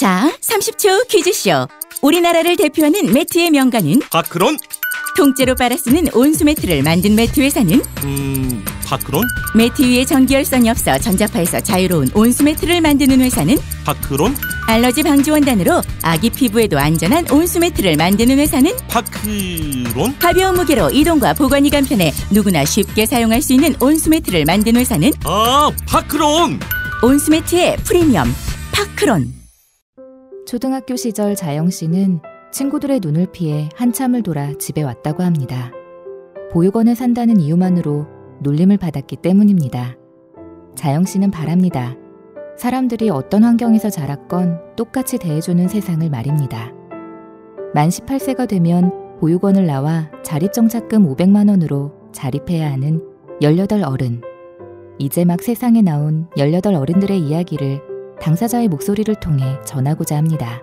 자, 30초 퀴즈쇼. 우리나라를 대표하는 매트의 명가는 파크론? 통째로 빨아 쓰는 온수 매트를 만든 매트 회사는 음, 파크론? 매트 위에 전기열선이 없어 전자파에서 자유로운 온수 매트를 만드는 회사는 파크론? 알러지 방지 원단으로 아기 피부에도 안전한 온수 매트를 만드는 회사는 파크론? 가벼운 무게로 이동과 보관이 간편해 누구나 쉽게 사용할 수 있는 온수 매트를 만드는 회사는 아, 파크론! 온수 매트의 프리미엄 파크론. 초등학교 시절 자영 씨는 친구들의 눈을 피해 한참을 돌아 집에 왔다고 합니다. 보육원에 산다는 이유만으로 놀림을 받았기 때문입니다. 자영 씨는 바랍니다. 사람들이 어떤 환경에서 자랐건 똑같이 대해주는 세상을 말입니다. 만 18세가 되면 보육원을 나와 자립정착금 500만 원으로 자립해야 하는 18 어른. 이제 막 세상에 나온 18 어른들의 이야기를 당사자의 목소리를 통해 전하고자 합니다.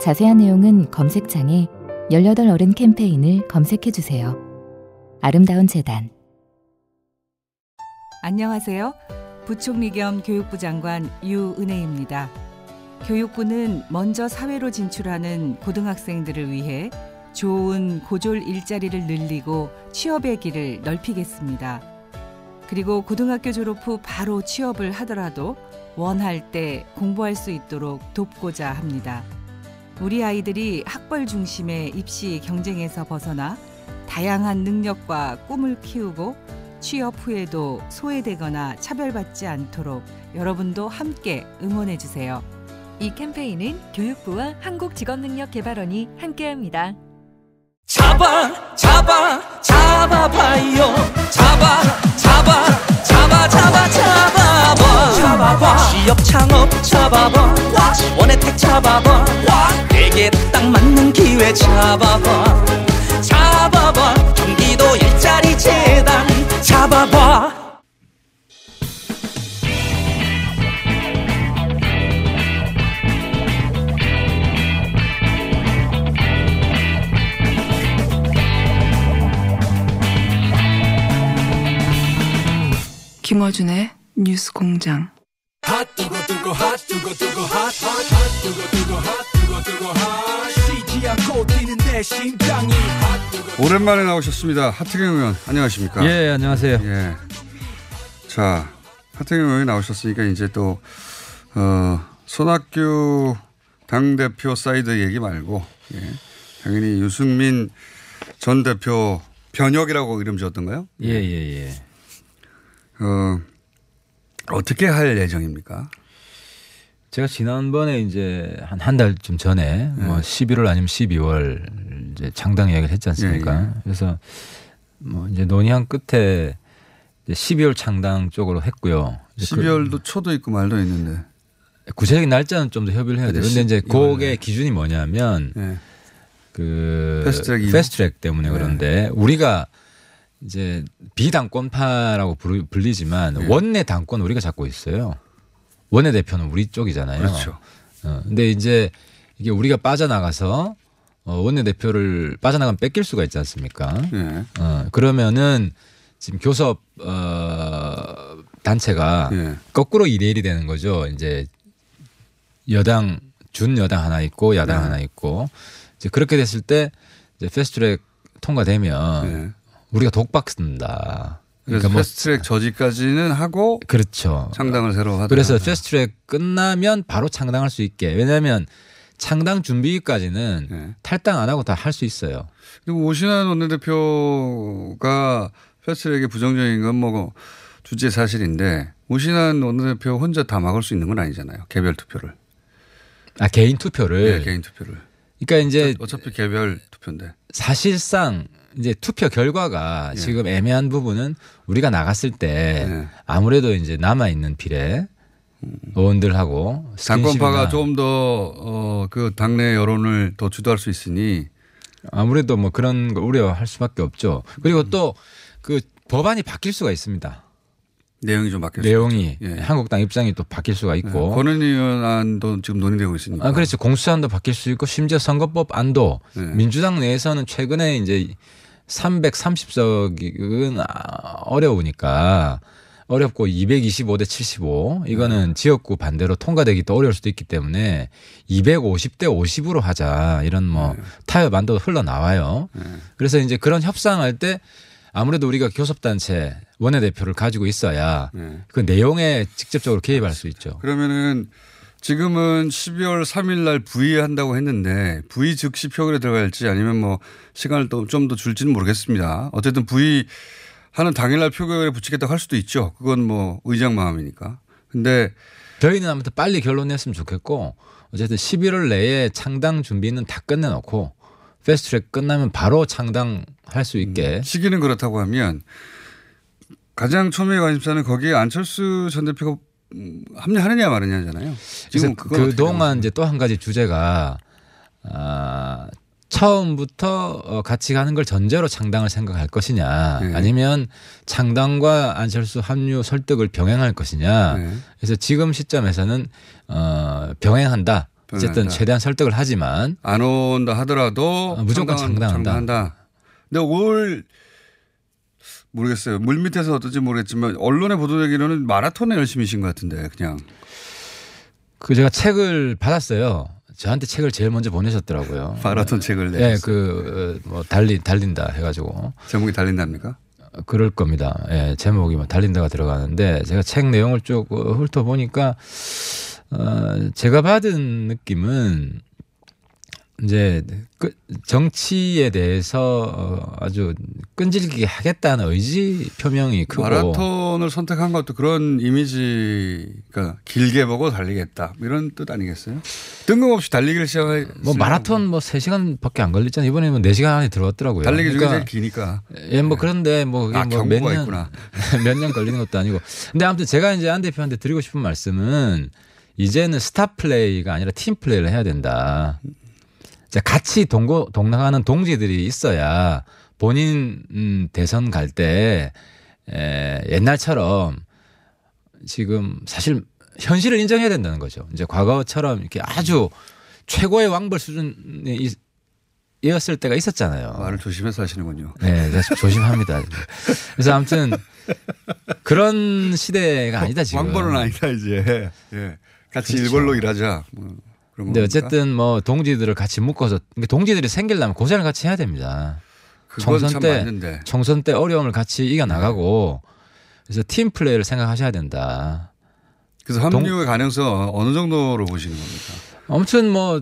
자세한 내용은 검색창에 18 어른 캠페인을 검색해 주세요. 아름다운 재단 안녕하세요. 부총리 겸 교육부 장관 유은혜입니다. 교육부는 먼저 사회로 진출하는 고등학생들을 위해 좋은 고졸 일자리를 늘리고 취업의 길을 넓히겠습니다. 그리고 고등학교 졸업 후 바로 취업을 하더라도 원할 때 공부할 수 있도록 돕고자 합니다. 우리 아이들이 학벌 중심의 입시 경쟁에서 벗어나 다양한 능력과 꿈을 키우고 취업 후에도 소외되거나 차별받지 않도록 여러분도 함께 응원해 주세요. 이 캠페인은 교육부와 한국직업능력개발원이 함께합니다. 잡아 잡아 잡아봐요 잡아 잡아 잡아 잡아 잡아 봐 잡아봐. 취업 창업 잡아봐. 지원 혜택 잡아봐. 내게 딱 맞는 기회 잡아봐. 잡아봐. 경기도 일자리 재단. 잡아봐. 김어준의 뉴스 공장. 오랜만에 나오셨습니다. 하태경 의원 안녕하십니까? 예, 안녕하세요. 예. 자, 하태경 의원이 나오셨으니까 이제 또 어, 손학규 당 대표 사이드 얘기 말고 예. 당연히 유승민 전 대표 변혁이라고 이름 지었던가요? 예, 예, 예. 어, 어떻게 할 예정입니까? 제가 지난번에 이제 한 한 달쯤 전에 네. 뭐 11월 아니면 12월 이제 창당 이야기를 했지 않습니까? 예, 예. 그래서 뭐 이제 논의한 끝에 이제 12월 창당 쪽으로 했고요. 이제 그 12월도 초도 있고 말도 있는데. 구체적인 날짜는 좀 더 협의를 해야 돼요. 근데 이제. 그게 기준이 뭐냐면 예. 그 패스트트랙? 패스트트랙 때문에 네. 그런데 우리가 이제 비당권파라고 불리지만 네. 원내 당권 우리가 잡고 있어요. 원내 대표는 우리 쪽이잖아요. 그렇죠. 어, 근데 이제 이게 우리가 빠져나가서 어, 원내 대표를 빠져나가면 뺏길 수가 있지 않습니까? 예. 어, 그러면은 지금 교섭 어, 단체가 예. 거꾸로 2대 1이 되는 거죠. 이제 여당 준 여당 하나 있고 야당 네. 하나 있고 이제 그렇게 됐을 때 이제 패스트트랙 통과되면 예. 우리가 독박 쓴다. 그래서 뭐 패스트트랙 저지까지는 하고 그렇죠. 창당을 새로 하더라. 그래서 패스트트랙 끝나면 바로 창당할 수 있게 왜냐하면 창당 준비까지는 예. 탈당 안 하고 다 할 수 있어요. 그리고 오신환 원내대표가 패스트트랙에 부정적인 건 뭐 주제 사실인데 오신환 원내대표 혼자 다 막을 수 있는 건 아니잖아요. 개별 투표를. 아 개인 투표를. 예, 개인 투표를. 그러니까 이제 어차피 개별 투표인데. 사실상 이제 투표 결과가 예. 지금 애매한 부분은 우리가 나갔을 때 예. 아무래도 이제 남아 있는 비례 의원들하고 당권파가 좀 더 어, 그 당내 여론을 더 주도할 수 있으니 아무래도 뭐 그런 걸 우려할 수밖에 없죠. 그리고 또 그 법안이 바뀔 수가 있습니다. 내용이 좀 바뀌었어요. 내용이 예. 한국당 입장이 또 바뀔 수가 있고. 권은 의원안도 지금 논의되고 있으니까. 아, 그렇죠. 공수처안도 바뀔 수 있고 심지어 선거법 안도 네. 민주당 내에서는 최근에 이제 330석은 어려우니까 어렵고 225대 75 이거는 지역구 반대로 통과되기 또 어려울 수도 있기 때문에 250대 50으로 하자 이런 뭐 타협 안도 흘러 나와요. 그래서 이제 그런 협상할 때 아무래도 우리가 교섭단체 원내대표를 가지고 있어야 네. 그 내용에 직접적으로 개입할 수 있죠. 그러면은 지금은 12월 3일 날 부의한다고 했는데 부의 즉시 표결에 들어갈지 아니면 뭐 시간을 또좀더 줄지는 모르겠습니다. 어쨌든 부의 하는 당일날 표결에 붙이겠다고 할 수도 있죠. 그건 뭐 의장 마음이니까. 근데 저희는 아무튼 빨리 결론 냈으면 좋겠고 어쨌든 11월 내에 창당 준비는 다 끝내놓고 패스트트랙 끝나면 바로 창당할 수 있게 시기는 그렇다고 하면 가장 초미의 관심사는 거기에 안철수 전 대표가 음, 합류하느냐 마느냐잖아요. 지금 어떻게 그동안 이제 또 한 가지 주제가 아 처음부터 어, 같이 가는 걸 전제로 창당을 생각할 것이냐 네. 아니면 창당과 안철수 합류 설득을 병행할 것이냐 네. 그래서 지금 시점에서는 어 병행한다 어쨌든 병행한다. 최대한 설득을 하지만 안 온다 하더라도 어, 무조건 창당한다. 창당한다. 근데 올 모르겠어요. 물 밑에서 어떨지 모르겠지만 언론에 보도되기로는 마라톤에 열심히신 것 같은데 그냥 그 제가 책을 받았어요. 저한테 책을 제일 먼저 보내셨더라고요. 마라톤 책을 네, 내셨어요. 그뭐 달리 달린다 해가지고 제목이 달린답니까? 그럴 겁니다. 예, 제목이 뭐 달린다가 들어가는데 제가 책 내용을 쭉 어, 훑어보니까 어, 제가 받은 느낌은 이제 그 정치에 대해서 어, 아주 끈질기게 하겠다는 의지 표명이 크고 마라톤을 선택한 것도 그런 이미지가 길게 보고 달리겠다 뭐 이런 뜻 아니겠어요? 뜬금없이 달리기를 시작해 뭐 마라톤 뭐 3시간밖에 안 걸렸잖아요. 이번에 뭐 4시간 안에 들어왔더라고요. 달리기 중에 그러니까 제일 기니까 예, 뭐 그런데 뭐 그게 아, 뭐몇 경고가 년, 있구나. 몇년 걸리는 것도 아니고. 근데 아무튼 제가 이제 안 대표한테 드리고 싶은 말씀은 이제는 스타 플레이가 아니라 팀 플레이를 해야 된다. 자, 같이 동고, 동락하는 동지들이 있어야 본인, 음, 대선 갈 때, 에, 옛날처럼 지금 사실 현실을 인정해야 된다는 거죠. 이제 과거처럼 이렇게 아주 최고의 왕벌 수준이 이었을 때가 있었잖아요. 말을 조심해서 하시는군요. 네, 조심합니다. 그래서 아무튼 그런 시대가 아니다 지금. 왕벌은 아니다 이제. 예. 같이 그렇죠. 일벌로 일하자. 근데 겁니까? 어쨌든 뭐 동지들을 같이 묶어서 그러니까 동지들이 생기려면 고생을 같이 해야 됩니다. 총선 참때 맞는데. 총선 때 어려움을 같이 이겨 나가고 그래서 팀 플레이를 생각하셔야 된다. 그래서 합류의 가능성 어느 정도로 보시는 겁니까? 아무튼 뭐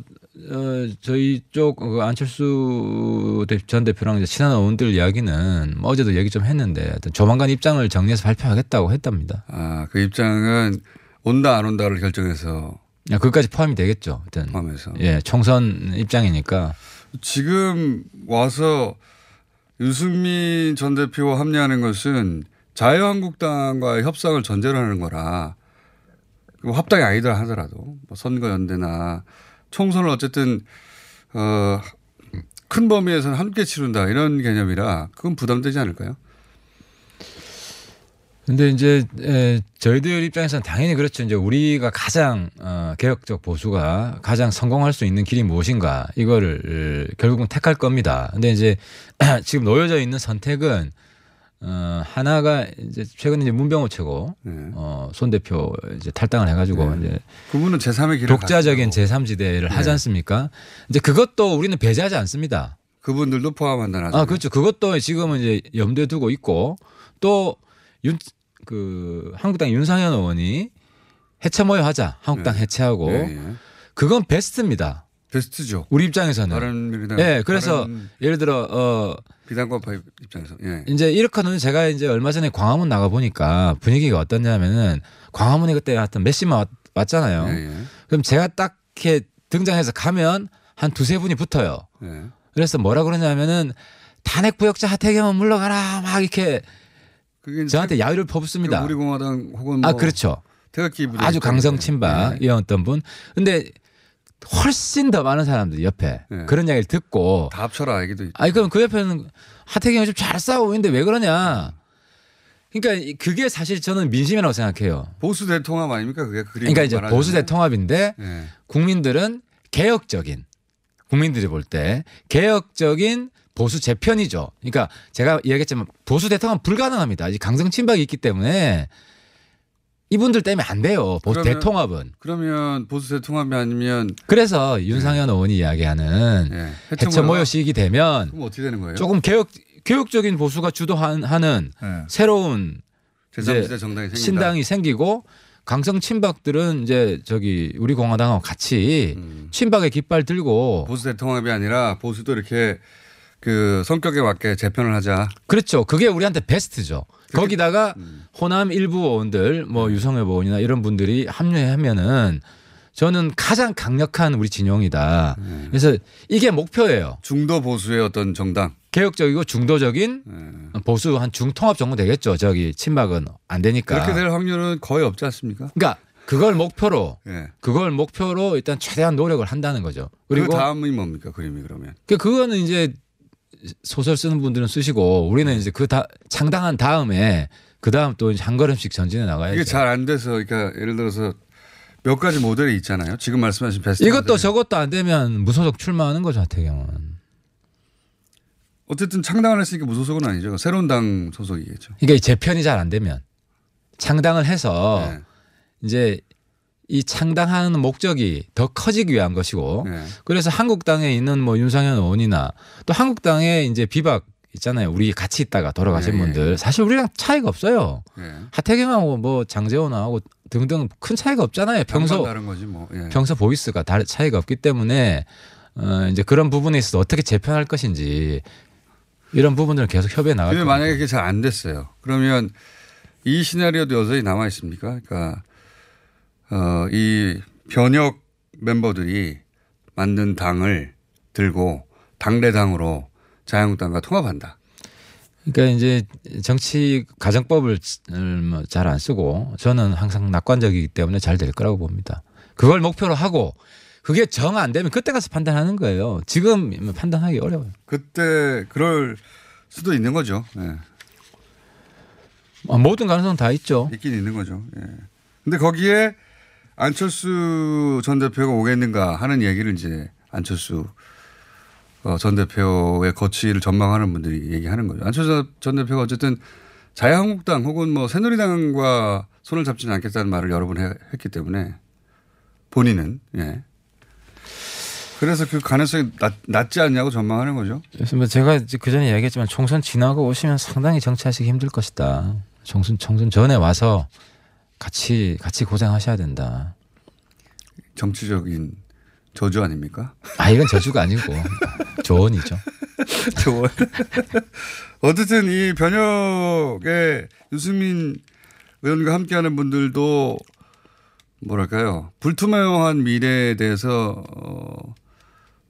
어, 저희 쪽그 안철수 대- 전 대표랑 이제 친한 의원들 이야기는 뭐 어제도 얘기 좀 했는데 조만간 입장을 정리해서 발표하겠다고 했답니다. 아, 그 입장은 온다 안 온다를 결정해서 야, 그것까지 포함이 되겠죠. 하여튼 포함해서. 예, 총선 입장이니까 지금 와서 유승민 전 대표와 합류하는 것은 자유한국당과의 협상을 전제로 하는 거라 뭐 합당이 아니더라 하더라도 뭐 선거연대나 총선을 어쨌든 어, 큰 범위에서는 함께 치른다 이런 개념이라 그건 부담되지 않을까요? 근데 이제 에, 저희들 입장에서는 당연히 그렇죠. 이제 우리가 가장 어, 개혁적 보수가 가장 성공할 수 있는 길이 무엇인가 이거를 결국은 택할 겁니다. 근데 이제 지금 놓여져 있는 선택은 어, 하나가 이제 최근에 이제 문병호 최고 네. 어, 손 대표 이제 탈당을 해가지고 이제 그분은 제3의 길을 독자적인 가시고 제3지대를 네. 하지 않습니까? 이제 그것도 우리는 배제하지 않습니다. 그분들도 포함한다 나중에. 아, 그렇죠. 그것도 지금은 이제 염두에 두고 있고 또 윤, 그 한국당 윤상현 의원이 해체 모여 하자. 한국당 네. 해체하고 예, 예. 그건 베스트입니다. 베스트죠. 우리 입장에서는. 다른 미래당 예, 그래서 예를 들어 어 비단과파 입장에서 예. 이제 이렇게 하는 제가 이제 얼마 전에 광화문 나가 보니까 분위기가 어떠냐면은 광화문에 그때 하여튼 몇십만 왔- 왔잖아요. 예, 예. 그럼 제가 딱 이렇게 등장해서 가면 한 두세 분이 붙어요. 예. 그래서 뭐라 그러냐면은 탄핵 부역자 하태경은 물러가라 막 이렇게 저한테 야유를 퍼붓습니다. 우리 공화당 혹은 뭐 아 그렇죠. 태극기 부대 아주. 강성 친박이었던 분. 근데 훨씬 더 많은 사람들이 옆에 네. 그런 이야기를 듣고 다 합쳐라 얘기도 있 아니 그럼 그 옆에는 하태경이 좀 잘 싸우고 있는데 왜 그러냐. 그러니까 그게 사실 저는 민심이라고 생각해요. 보수 대통합 아닙니까 그게 그러니까 이제 말하자면. 보수 대통합인데 예. 국민들은 개혁적인 국민들이 볼 때 개혁적인 보수 재편이죠. 그러니까 제가 얘기했지만 보수 대통합은 불가능합니다. 이 강성 친박이 있기 때문에 이분들 때문에 안 돼요. 보수 그러면- 대통합은. 그러면 보수 대통합이 아니면 그래서 윤상현 의원이 이야기하는 예, 해체 모여 시기 되면 그럼 어떻게 되는 거예요? 조금 개혁 교육적인 보수가 주도하는 예. 새로운 제3지대 이제 정당이. 신당이 생기고 강성 친박들은 이제 저기 우리 공화당하고 같이 음. 친박의 깃발 들고 보수 대통합이 아니라 보수도 이렇게 그 성격에 맞게 재편을 하자. 그렇죠. 그게 우리한테 베스트죠. 거기다가 음. 호남 일부 의원들 뭐 유성엽 의원이나 이런 분들이 합류하면은 저는 가장 강력한 우리 진영이다. 네. 그래서 이게 목표예요. 중도 보수의 어떤 정당. 개혁적이고 중도적인 예. 보수 한 중통합 정도 되겠죠. 저기 친박은 안 되니까. 그렇게 될 확률은 거의 없지 않습니까? 그러니까 그걸 목표로 예. 그걸 목표로 일단 최대한 노력을 한다는 거죠. 그리고 그리고 다음이 뭡니까 그림이 그러면? 그 그거는 이제 소설 쓰는 분들은 쓰시고 우리는 이제 그 다 창당한 다음에 그 다음 또 한 걸음씩 전진해 나가야죠. 이게 잘 안 돼서 그러니까 예를 들어서 몇 가지 모델이 있잖아요. 지금 말씀하신 베스트. 이것도 모델이. 저것도 안 되면 무소속 출마하는 거죠, 하태경은. 어쨌든 창당을 했으니까 무소속은 아니죠. 새로운 당 소속이겠죠. 이게 재편이 잘 안 되면 창당을 해서 네. 이제 이 창당하는 목적이 더 커지기 위한 것이고 네. 그래서 한국당에 있는 뭐 윤상현 의원이나 또 한국당에 이제 비박 있잖아요. 우리 같이 있다가 돌아가신 예, 예, 분들 사실 우리랑 차이가 없어요. 예. 하태경하고 뭐 장재원하고 등등 큰 차이가 없잖아요. 평소 다른 거지 뭐. 예. 평소 보이스가 다 차이가 없기 때문에 어 이제 그런 부분에 있어서 어떻게 재편할 것인지 이런 부분들을 계속 협의해 나갈 거예요. 만약에 그게 잘 안 됐어요. 그러면 이 시나리오도 여전히 남아 있습니까? 그러니까 어, 이 변혁 멤버들이 만든 당을 들고 당대당으로 자유한국당과 통합한다. 그러니까 이제 정치 가정법을 뭐잘안 쓰고 저는 항상 낙관적이기 때문에 잘 될 거라고 봅니다. 그걸 목표로 하고 그게 정 안 되면 그때 가서 판단하는 거예요. 지금 판단하기 어려워요. 그때 그럴 수도 있는 거죠. 예. 아, 모든 가능성 다 있죠. 있긴 있는 거죠. 예. 근데 거기에 안철수 전 대표가 오겠는가 하는 얘기를 이제 안철수 어, 전 대표의 거취를 전망하는 분들이 얘기하는 거죠. 안철수 전 대표가 어쨌든 자유한국당 혹은 뭐 새누리당과 손을 잡지는 않겠다는 말을 여러 번 해- 했기 때문에 본인은 예. 그래서 그 가능성이 낮, 낮지 않냐고 전망하는 거죠. 그래서 뭐 제가 그 전에 얘기했지만 총선 지나고 오시면 상당히 정치하시기 힘들 것이다. 총선 총선 전에 와서 같이 같이 고생하셔야 된다. 정치적인 저주 아닙니까? 아 이건 저주가 아니고 조언이죠. 조언. 어쨌든 이 변혁의 유승민 의원과 함께하는 분들도 뭐랄까요 불투명한 미래에 대해서 어,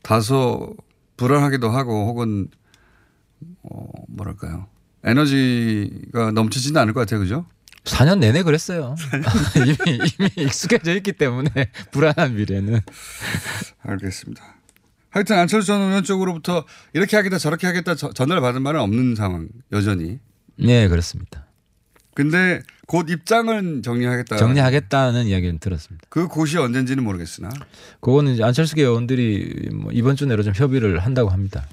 다소 불안하기도 하고 혹은 어, 뭐랄까요 에너지가 넘치지는 않을 것 같아요, 그죠? 4년 내내 그랬어요. 이미 이미 익숙해져 있기 때문에 불안한 미래는. 알겠습니다. 하여튼 안철수 전 의원 쪽으로부터 이렇게 하겠다 저렇게 하겠다 저- 전화를 받은 말은 없는 상황 여전히. 네 그렇습니다. 근데 곧 입장은 정리하겠다. 정리하겠다는 이야기를 들었습니다. 그 곳이 언젠지는 모르겠으나 그거는 이제 안철수 의원들이 뭐 이번 주 내로 좀 협의를 한다고 합니다.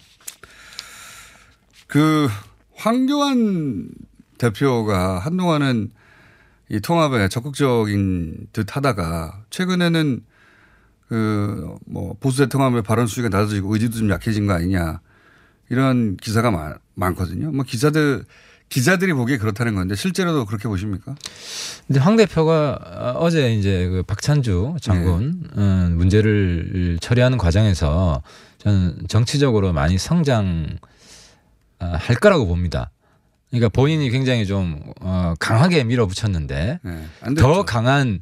그 황교안 대표가 한동안은 이 통합에 적극적인 듯 하다가 최근에는 그 뭐 보수 대통합의 발언 수위가 낮아지고 의지도 좀 약해진 거 아니냐 이런 기사가 많, 많거든요. 뭐 기자들 기자들이 보기에 그렇다는 건데 실제로도 그렇게 보십니까? 근데 황 대표가 어제 이제 그 박찬주 장군 음, 문제를 처리하는 과정에서 저는 정치적으로 많이 성장 아, 할 거라고 봅니다. 그러니까 본인이 굉장히 좀 어, 강하게 밀어붙였는데 네, 안 더. 강한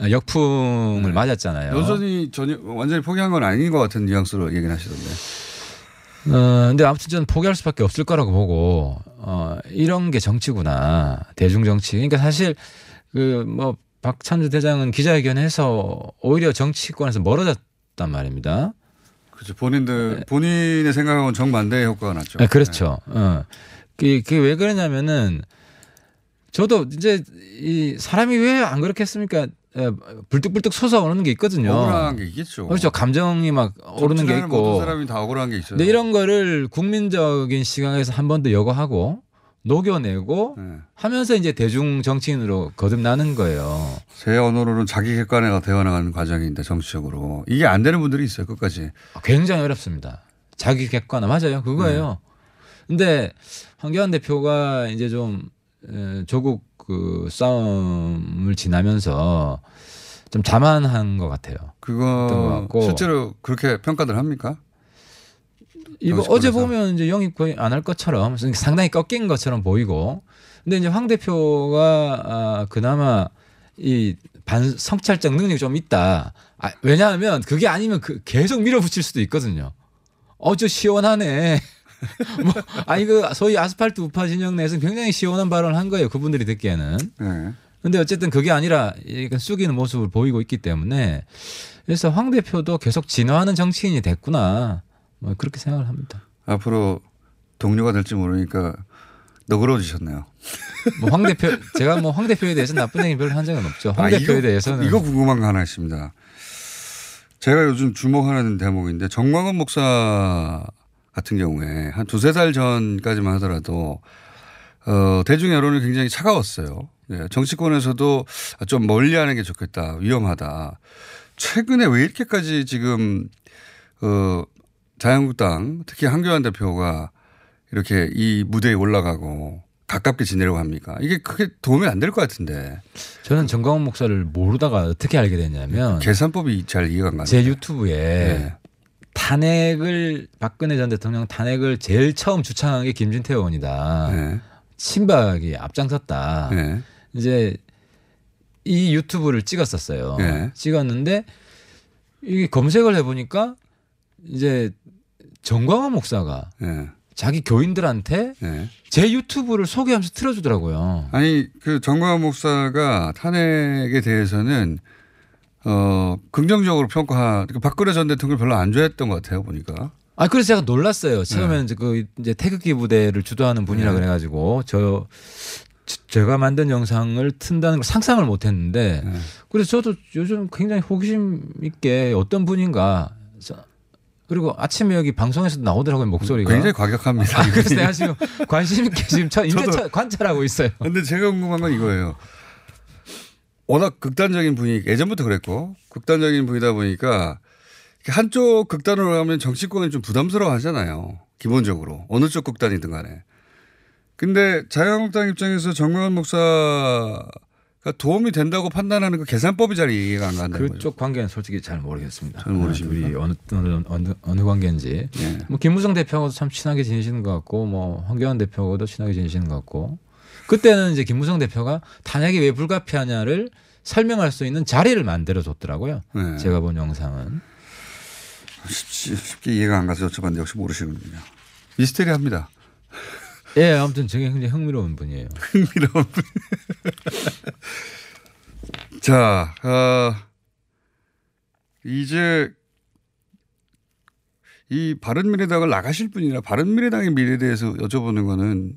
어, 역풍을 맞았잖아요. 여전히 전혀 완전히 포기한 건 아닌 것 같은 뉘앙스로 얘기를 하시던데. 어, 근데 아무튼 저는 포기할 수밖에 없을 거라고 보고, 어, 이런 게 정치구나. 대중 정치. 그러니까 사실, 그, 뭐, 박찬주 대장은 기자회견에서 오히려 정치권에서 멀어졌단 말입니다. 그렇죠. 본인들 본인의 생각하고는 정반대의 효과가 났죠. 네, 그렇죠. 어. 그게, 그게 왜 그러냐면은, 저도 이제 이 사람이 왜 안 그렇게 했습니까? 에, 불뚝불뚝 솟아오르는 게 있거든요. 억울한 게 있겠죠. 그렇죠. 감정이 막 오르는 게 정치하는 모든 있고. 사람이 다 억울한 게 있어요. 근데 이런 거를 국민적인 시각에서 한 번 더 여과하고 녹여내고 네. 하면서 이제 대중 정치인으로 거듭나는 거예요. 제 언어로는 자기 객관화가 되어나가는 과정인데 정치적으로 이게 안 되는 분들이 있어요 끝까지. 굉장히 어렵습니다. 자기 객관화 맞아요. 그거예요. 근데 황교안 대표가 이제 좀 에, 조국 그 싸움을 지나면서 좀 자만한 것 같아요. 그거. 실제로 그렇게 평가들 합니까? 이거. 어제 보면 이제 영입 거의 안 할 것처럼 상당히 꺾인 것처럼 보이고 근데 이제 황 대표가 아, 그나마 이 반 성찰적 능력이 좀 있다. 아, 왜냐하면 그게 아니면 그 계속 밀어붙일 수도 있거든요. 어 저 시원하네. 뭐 아니 그 소위 아스팔트 우파 진영 내에서 굉장히 시원한 발언을 한 거예요. 그분들이 듣기에는. 네. 근데 어쨌든 그게 아니라 약간 숙이는 모습을 보이고 있기 때문에 그래서 황 대표도 계속 진화하는 정치인이 됐구나. 뭐 그렇게 생각을 합니다. 앞으로 동료가 될지 모르니까 너그러워지셨네요. 뭐 황 대표 제가 뭐 황 대표에 대해서 나쁜 얘기 별로 한 적은 없죠. 황 아, 대표에 이거, 대해서는 이거 궁금한 거 하나 있습니다. 제가 요즘 주목하는 대목인데 정광훈 목사 같은 경우에 한 두세 달 전까지만 하더라도 어, 대중 여론이 굉장히 차가웠어요. 예, 정치권에서도 좀 멀리 하는 게 좋겠다. 위험하다. 최근에 왜 이렇게까지 지금 어, 자유한국당 특히 한교안 대표가 이렇게 이 무대에 올라가고 가깝게 지내려고 합니까? 이게 크게 도움이 안 될 것 같은데. 저는 정광훈 목사를 모르다가 어떻게 알게 됐냐면 계산법이 잘 이해가 안 가요. 제 유튜브에 네. 탄핵을 박근혜 전 대통령 탄핵을 제일 처음 주창한 게 김진태 의원이다. 네. 친박이 앞장섰다. 네. 이제 이 유튜브를 찍었었어요. 네. 찍었는데 이 검색을 해보니까 이제 정광훈 목사가 네. 자기 교인들한테 네. 제 유튜브를 소개하면서 틀어주더라고요. 아니 그 정광훈 목사가 탄핵에 대해서는 어 긍정적으로 평가. 그 박근혜 전 대통령 별로 안 좋아했던 것 같아요 보니까. 아 그래서 제가 놀랐어요. 처음에는 네. 이제 그 이제 태극기 부대를 주도하는 분이라 네. 그래가지고 저 저- 제가 만든 영상을 튼다는 걸 상상을 못 했는데 네. 그래서 저도 요즘 굉장히 호기심 있게 어떤 분인가 그리고 아침에 여기 방송에서도 나오더라고요 목소리가. 굉장히 과격합니다. 아, 그래서 내가 지금 관심 있게 지금 저, 저- 관찰하고 있어요. 근데 제가 궁금한 건 이거예요. 워낙 극단적인 분위 예전부터 그랬고 극단적인 분이다 보니까 한쪽 극단으로 가면 정치권이 좀 부담스러워 하잖아요. 기본적으로. 어느 쪽 극단이든 간에. 근데 자유한국당 입장에서 정광훈 목사가 도움이 된다고 판단하는 그 계산법이 잘 이해가 안 간다는 거죠. 그쪽 관계는 솔직히 잘 모르겠습니다. 잘 모르십니까? 우리 어느 어느 어느, 어느 관계인지. 예. 뭐 김무성 대표하고도 참 친하게 지내시는 것 같고 뭐 황교안 대표하고도 친하게 지내시는 것 같고 그때는 이제 김무성 대표가 탄핵이 왜 불가피하냐를 설명할 수 있는 자리를 만들어 줬더라고요. 네. 제가 본 영상은. 쉽- 쉽게 이해가 안 가서 여쭤봤는데 역시 모르시는군요. 미스테리합니다. 예, 아무튼 되게 굉장히 흥미로운 분이에요. 흥미로운 분. 자, 어, 이제 이 바른미래당을 나가실 분이라 바른미래당의 미래에 대해서 여쭤보는 거는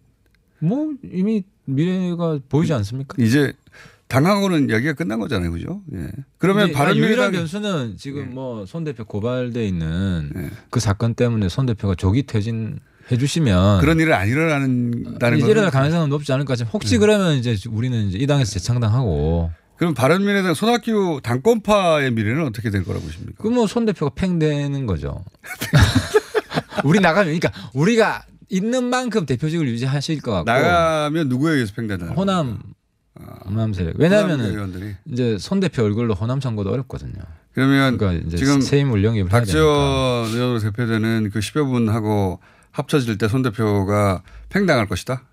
뭐 이미 미래가 보이지 않습니까? 이제 당하고는 이야기가 끝난 거잖아요, 그죠? 예. 그러면 이제, 아, 유일한 변수는 지금 예. 뭐손 대표 고발돼 있는 예. 그 사건 때문에 손 대표가 조기 퇴진 해주시면 그런 일은 안 일어나는다는. 일어날 가능성은 높지 않을 것 같지만 혹시 그러면 이제 우리는 이제 이 당에서 재창당하고 그럼 바른미래당 손학규 당권파의 미래는 어떻게 될 거라고 보십니까? 그뭐손 대표가 팽되는 거죠. 우리 나가면 그러니까 우리가 있는 만큼 대표직을 유지하실 것 같고. 나가면 누구에 의해서 팽단하는 호남. 호남 세력 왜냐하면은 이제 손 대표 얼굴로 호남 선거도 어렵거든요. 그러면 그러니까 지금 해야 되니까. 박지원 의원으로 대표되는 그 10여 분하고 합쳐질 때 손 대표가 팽당할 것이다.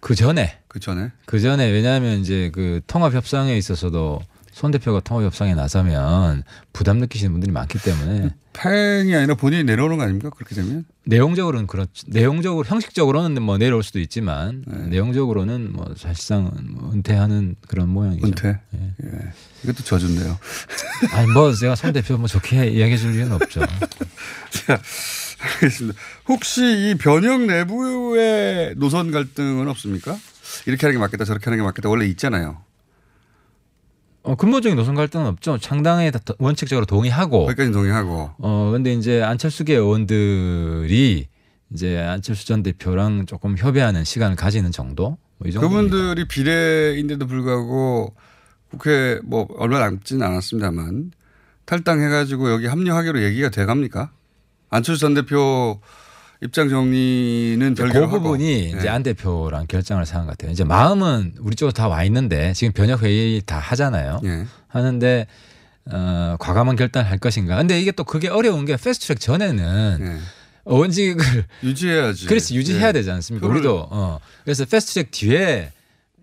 그 전에. 그 전에? 그 전에. 왜냐하면 이제 그 통합 협상에 있어서도 손 대표가 통합 협상에 나서면 부담 느끼시는 분들이 많기 때문에 팽이 아니라 본인이 내려오는 거 아닙니까? 그렇게 되면 내용적으로는 그렇 내용적으로 형식적으로는 뭐 내려올 수도 있지만 네. 내용적으로는 뭐 사실상 뭐 은퇴하는 그런 모양이죠. 은퇴. 예. 예. 이것도 저준데요. 아니 뭐 제가 손 대표 뭐 좋게 이야기해 줄 이유는 없죠. 자, 알겠습니다. 혹시 이 변형 내부의 노선 갈등은 없습니까? 이렇게 하는 게 맞겠다, 저렇게 하는 게 맞겠다 원래 있잖아요. 어, 근본적인 노선 갈등은 없죠. 창당에 다 원칙적으로 동의하고 거기까지 동의하고. 어 근데 이제 안철수계 의원들이 이제 안철수 전 대표랑 조금 협의하는 시간을 가지는 정도. 뭐 이 정도. 그분들이 비례인데도 불구하고 국회 뭐 얼마 남지는 않았습니다만 탈당해가지고 여기 합류하기로 얘기가 돼 갑니까? 안철수 전 대표 입장 정리는 그 별개로 하고. 부분이 이제 네. 안 대표랑 결정을 사는 것 같아요. 이제 마음은 우리 쪽으로 다 와 있는데 지금 변혁 회의 다 하잖아요. 예. 하는데 어, 과감한 결단을 할 것인가. 근데 이게 또 그게 어려운 게 패스트트랙 전에는 예. 의원직을 유지해야지. 그래서 유지해야 예. 되지 않습니까? 우리도 어. 그래서 패스트트랙 뒤에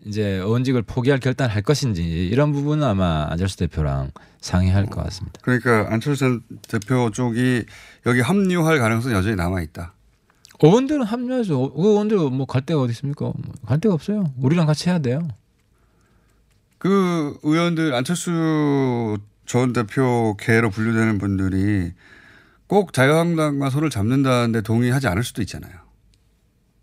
이제 의원직을 포기할 결단을 할 것인지 이런 부분은 아마 안철수 대표랑 상의할 것 같습니다. 그러니까 안철수 전 대표 쪽이 여기 합류할 가능성이 여전히 남아 있다. 의원들은 합류하죠. 그 의원들 뭐 갈 데가 어디 있습니까? 뭐갈 데가 없어요. 우리랑 같이 해야 돼요. 그 의원들 안철수 전 대표 계로 분류되는 분들이 꼭 자유한국당과 손을 잡는다는데 동의하지 않을 수도 있잖아요.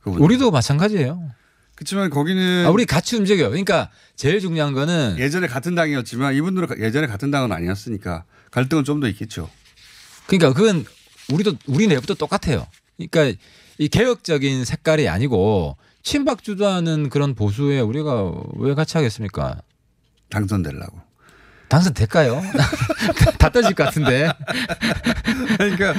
그분들. 우리도 마찬가지예요. 그렇지만 거기는 아, 우리 같이 움직여요. 그러니까 제일 중요한 거는 예전에 같은 당이었지만 이분들은 예전에 같은 당은 아니었으니까 갈등은 좀 더 있겠죠. 그러니까 그건 우리도 우리 내부도 똑같아요. 그러니까 이 개혁적인 색깔이 아니고 친박 주도하는 그런 보수에 우리가 왜 같이 하겠습니까? 당선되려고. 당선될까요? 다 떨어질 것 같은데. 그러니까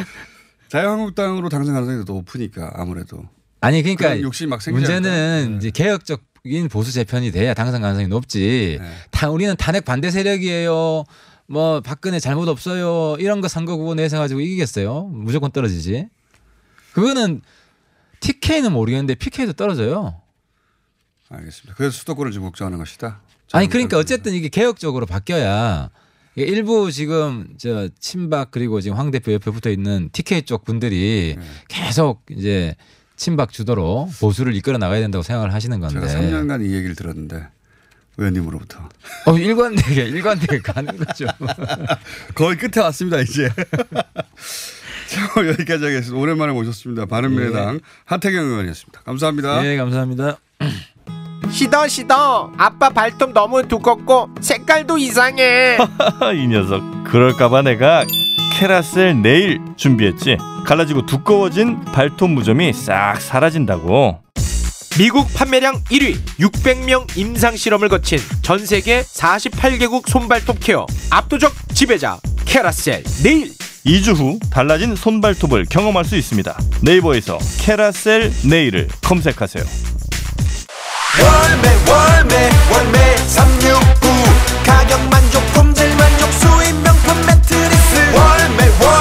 자유한국당으로 당선 가능성이 더 높으니까 아무래도. 아니 그러니까 욕심이 막 문제는? 네. 이제 개혁적인 보수 재편이 돼야 당선 가능성이 높지. 네. 다 우리는 탄핵 반대 세력이에요. 뭐 박근혜 잘못 없어요. 이런 거 선거구호 내세 가지고 이기겠어요. 무조건 떨어지지. 그거는 TK는 모르겠는데 PK도 떨어져요. 알겠습니다. 그래서 수도권을 지금 걱정하는 것이다. 아니 그러니까 어쨌든 이게 개혁적으로 바뀌어야 일부 지금 저 친박 그리고 지금 황 대표 옆에 붙어 있는 TK 쪽 분들이 네. 계속 이제 친박 주도로 보수를 이끌어 나가야 된다고 생각을 하시는 건데. 제가 3년간 이 얘기를 들었는데 의원님으로부터 어, 일관되게 일관되게 가는 거죠. 거의 끝에 왔습니다 이제. 자, 여기까지 하겠습니다. 오랜만에 모셨습니다. 바른미래당 하태경 의원이었습니다. 감사합니다. 네, 감사합니다. 시더 시더 아빠 발톱 너무 두껍고 색깔도 이상해 이 녀석 그럴까봐 내가 캐라셀 네일 준비했지 갈라지고 두꺼워진 발톱 무좀이 싹 사라진다고 미국 판매량 1위 600명 임상 실험을 거친 전 세계 48개국 손발톱 케어 압도적 지배자 캐라셀 네일 2주 후 달라진 손발톱을 경험할 수 있습니다. 네이버에서 캐라셀 네일을 검색하세요. 월매 월매 월매 369 가격 만족 품질 만족 수입 명품 매트리스. 월매 월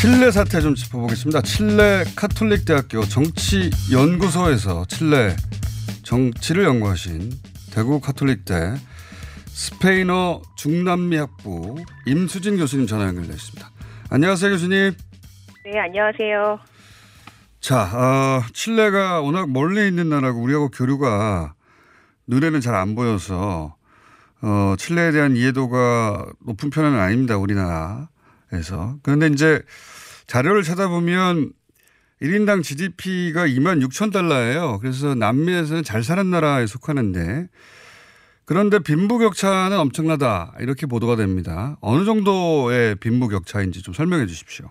칠레 사태 좀 짚어보겠습니다. 칠레 카톨릭 대학교 정치 연구소에서 칠레 정치를 연구하신 대구 카톨릭대 스페인어 중남미학부 임수진 교수님 전화 연결되어 있습니다. 안녕하세요 교수님. 네, 안녕하세요. 자, 어, 칠레가 워낙 멀리 있는 나라고 우리하고 교류가 눈에는 잘 안 보여서 어, 칠레에 대한 이해도가 높은 편은 아닙니다. 우리나라에서. 그런데 이제 자료를 찾아보면 1인당 GDP가 2만 6천 달러예요. 그래서 남미에서는 잘 사는 나라에 속하는데 그런데 빈부격차는 엄청나다. 이렇게 보도가 됩니다. 어느 정도의 빈부격차인지 좀 설명해 주십시오.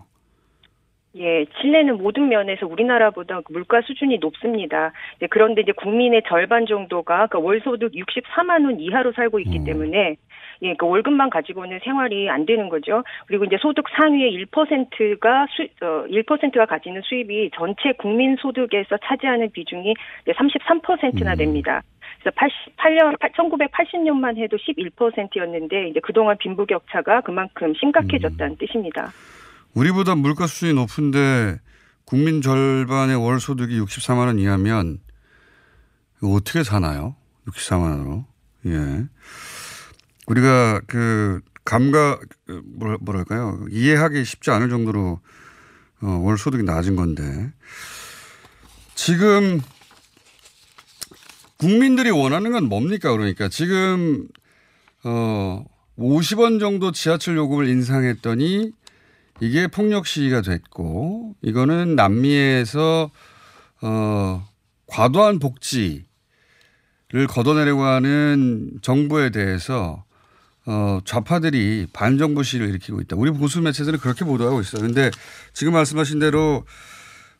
예, 칠레는 모든 면에서 우리나라보다 그 물가 수준이 높습니다. 네, 그런데 이제 국민의 절반 정도가 그 월소득 64만 원 이하로 살고 있기 때문에 예, 그 월급만 가지고는 생활이 안 되는 거죠. 그리고 이제 소득 상위의 1%가 수, 어, 1%가 가지는 수입이 전체 국민 소득에서 차지하는 비중이 33%나 됩니다. 그래서 88년, 1980년만 해도 11%였는데 이제 그동안 빈부격차가 그만큼 심각해졌다는 뜻입니다. 우리보다 물가 수준이 높은데 국민 절반의 월 소득이 64만 원 이하면 어떻게 사나요? 64만 원으로. 예. 우리가 그 감각 그 뭐랄까요? 이해하기 쉽지 않을 정도로 어, 월 소득이 낮은 건데 지금 국민들이 원하는 건 뭡니까? 그러니까 지금 어 50원 정도 지하철 요금을 인상했더니 이게 폭력 시위가 됐고 이거는 남미에서 어 과도한 복지를 걷어내려고 하는 정부에 대해서 어 좌파들이 반정부 시위를 일으키고 있다. 우리 보수 매체들은 그렇게 보도하고 있어요. 근데 지금 말씀하신 대로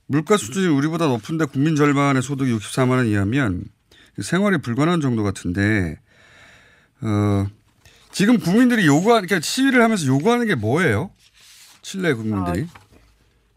물가 수준이 우리보다 높은데 국민 절반의 소득이 64만 원 이하면 생활이 불가능한 정도 같은데 어 지금 국민들이 요구하는 그러니까 시위를 하면서 요구하는 게 뭐예요? 칠레 국민들이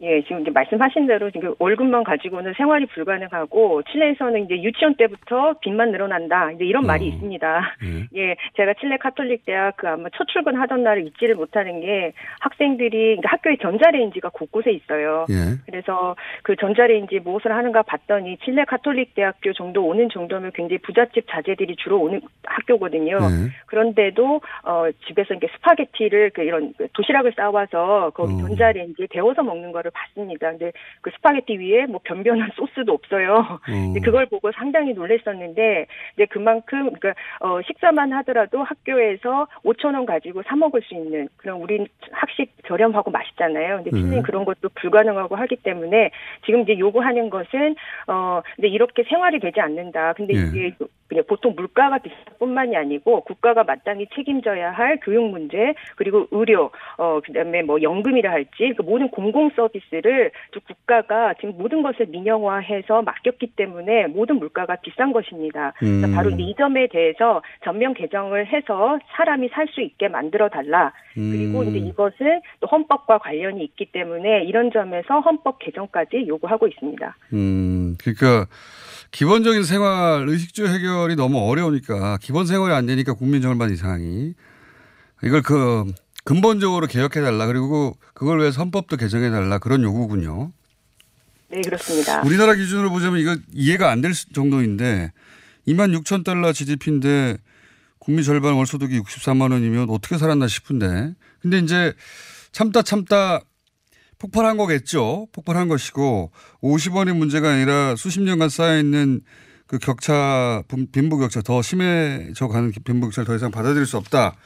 예, 지금 이제 말씀하신 대로 지금 월급만 가지고는 생활이 불가능하고 칠레에서는 이제 유치원 때부터 빚만 늘어난다. 이제 이런 말이 있습니다. 예, 제가 칠레 카톨릭 대학 그 아마 첫 출근하던 날을 잊지를 못하는 게 학생들이 그러니까 학교에 전자레인지가 곳곳에 있어요. 예. 그래서 그 전자레인지 무엇을 하는가 봤더니 칠레 카톨릭 대학교 정도 오는 정도면 굉장히 부잣집 자제들이 주로 오는 학교거든요. 네. 그런데도 어 집에서 이렇게 스파게티를 그 이런 그 도시락을 싸와서 거기 전자레인지에 데워서 먹는 거를 봤습니다. 근데 그 스파게티 위에 뭐 변변한 소스도 없어요. 근데 그걸 보고 상당히 놀랐었는데 이제 그만큼 그러니까 어 식사만 하더라도 학교에서 5천 원 가지고 사 먹을 수 있는 그런 우리 학식 저렴하고 맛있잖아요. 근데 네. 칠레는 그런 것도 불가능하고 하기 때문에 지금 이제 요구하는 것은 어 근데 이렇게 생활이 되지 않는다. 근데 예. 이게 그냥 보통 물가가 비쌀 뿐만이 아니고 국가가 마땅히 책임져야 할 교육 문제 그리고 의료 어 그다음에 뭐 연금이라 할지 그 모든 공공 서비스를 또 국가가 지금 모든 것을 민영화해서 맡겼기 때문에 모든 물가가 비싼 것입니다. 음. 바로 이 점에 대해서 전면 개정을 해서 사람이 살 수 있게 만들어 달라. 그리고 음. 이제 이것은 또 헌법과 관련이 있기 때문에 이런 점에서 헌법 개정까지 요구하고 있습니다. 음, 그러니까 기본적인 생활 의식주 해결이 너무 어려우니까 기본 생활이 안 되니까 국민 절반 이상이 이걸 그 근본적으로 개혁해 달라 그리고 그걸 위해서 헌법도 개정해 달라 그런 요구군요. 네, 그렇습니다. 우리나라 기준으로 보자면 이거 이해가 안 될 정도인데 2만 6천 달러 GDP인데 국민 절반 월 소득이 64만 원이면 어떻게 살았나 싶은데 근데 이제 참다 참다 폭발한 거겠죠. 폭발한 것이고 50원의 문제가 아니라 수십 년간 쌓여 있는 그 격차 빈부 격차 더 심해져 가는 빈부 격차를 더 이상 받아들일 수 없다.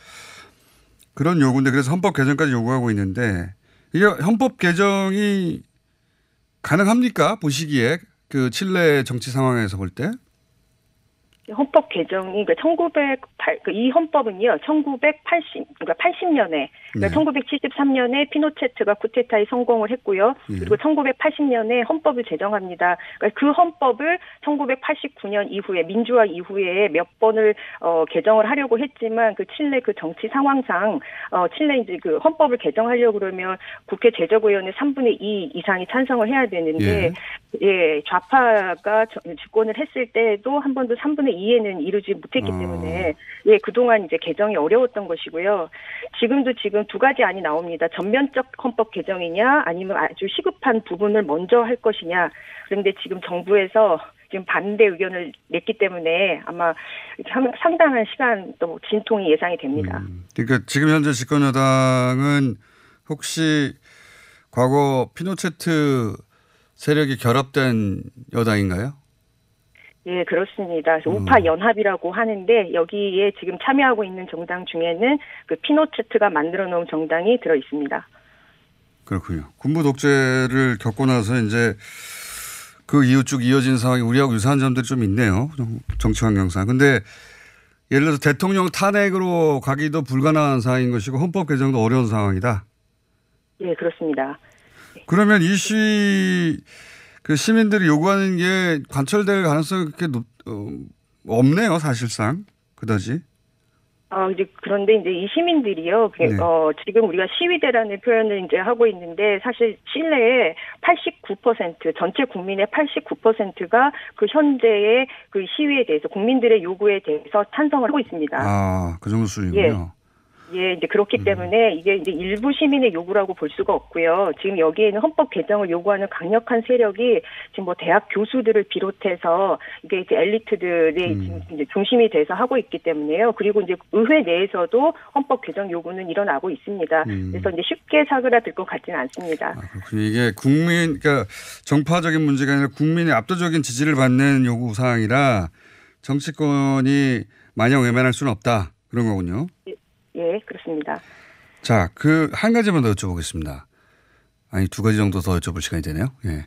그런 요구인데 그래서 헌법 개정까지 요구하고 있는데 이게 헌법 개정이 가능합니까? 보시기에 그 칠레 정치 상황에서 볼 때? 헌법 개정이 그러니까 1908, 그이 헌법은요, 1980, 그러니까 80년에, 그러니까 네. 1973년에 피노체트가 쿠데타에 성공을 했고요. 예. 그리고 1980년에 헌법을 제정합니다. 그러니까 그 헌법을 1989년 이후에, 민주화 이후에 몇 번을, 어, 개정을 하려고 했지만 그 칠레 그 정치 상황상, 어, 칠레 이제 그 헌법을 개정하려고 그러면 국회 제적의원의 3분의 2 이상이 찬성을 해야 되는데, 예, 좌파가 저- 집권을 했을 때도 한 번도 3분의 2에는 이루지 못했기 때문에 예, 그동안 이제 개정이 어려웠던 것이고요. 지금도 지금 두 가지 안이 나옵니다. 전면적 헌법 개정이냐 아니면 아주 시급한 부분을 먼저 할 것이냐. 그런데 지금 정부에서 지금 반대 의견을 냈기 때문에 아마 상- 상당한 시간 또 진통이 예상이 됩니다. 그러니까 지금 현재 집권 여당은 혹시 과거 피노체트 세력이 결합된 여당인가요? 예, 그렇습니다. 우파 연합이라고 하는데 여기에 지금 참여하고 있는 정당 중에는 그 피노체트가 만들어 놓은 정당이 들어 있습니다. 그렇군요. 군부 독재를 겪고 나서 이제 그 이후 쭉 이어진 상황이 우리하고 유사한 점들이 좀 있네요. 정치 환경상. 근데 예를 들어서 대통령 탄핵으로 가기도 불가능한 상황인 것이고 헌법 개정도 어려운 상황이다. 예, 그렇습니다. 그러면 이 시위 그 시민들이 요구하는 게 관철될 가능성이 그렇게 높, 어, 없네요, 사실상. 그다지. 어, 이제 그런데 이제 이 시민들이요, 그, 네. 어, 지금 우리가 시위대라는 표현을 이제 하고 있는데 사실 실내의 89% 전체 국민의 89%가 그 현재의 그 시위에 대해서 국민들의 요구에 대해서 찬성을 하고 있습니다. 아, 그 정도 수준이군요. 예, 이제 그렇기 때문에 이게 이제 일부 시민의 요구라고 볼 수가 없고요. 지금 여기에는 헌법 개정을 요구하는 강력한 세력이 지금 뭐 대학 교수들을 비롯해서 이게 이제 엘리트들이 지금 이제 중심이 돼서 하고 있기 때문에요. 그리고 이제 의회 내에서도 헌법 개정 요구는 일어나고 있습니다. 음. 그래서 이제 쉽게 사그라들 것 같지는 않습니다. 그렇군요. 이게 국민, 그러니까 정파적인 문제가 아니라 국민의 압도적인 지지를 받는 요구 사항이라 정치권이 마냥 외면할 수는 없다. 그런 거군요. 예, 그렇습니다. 자, 그 한 가지만 더 여쭤보겠습니다. 아니 두 가지 정도 더 여쭤볼 시간이 되네요. 예.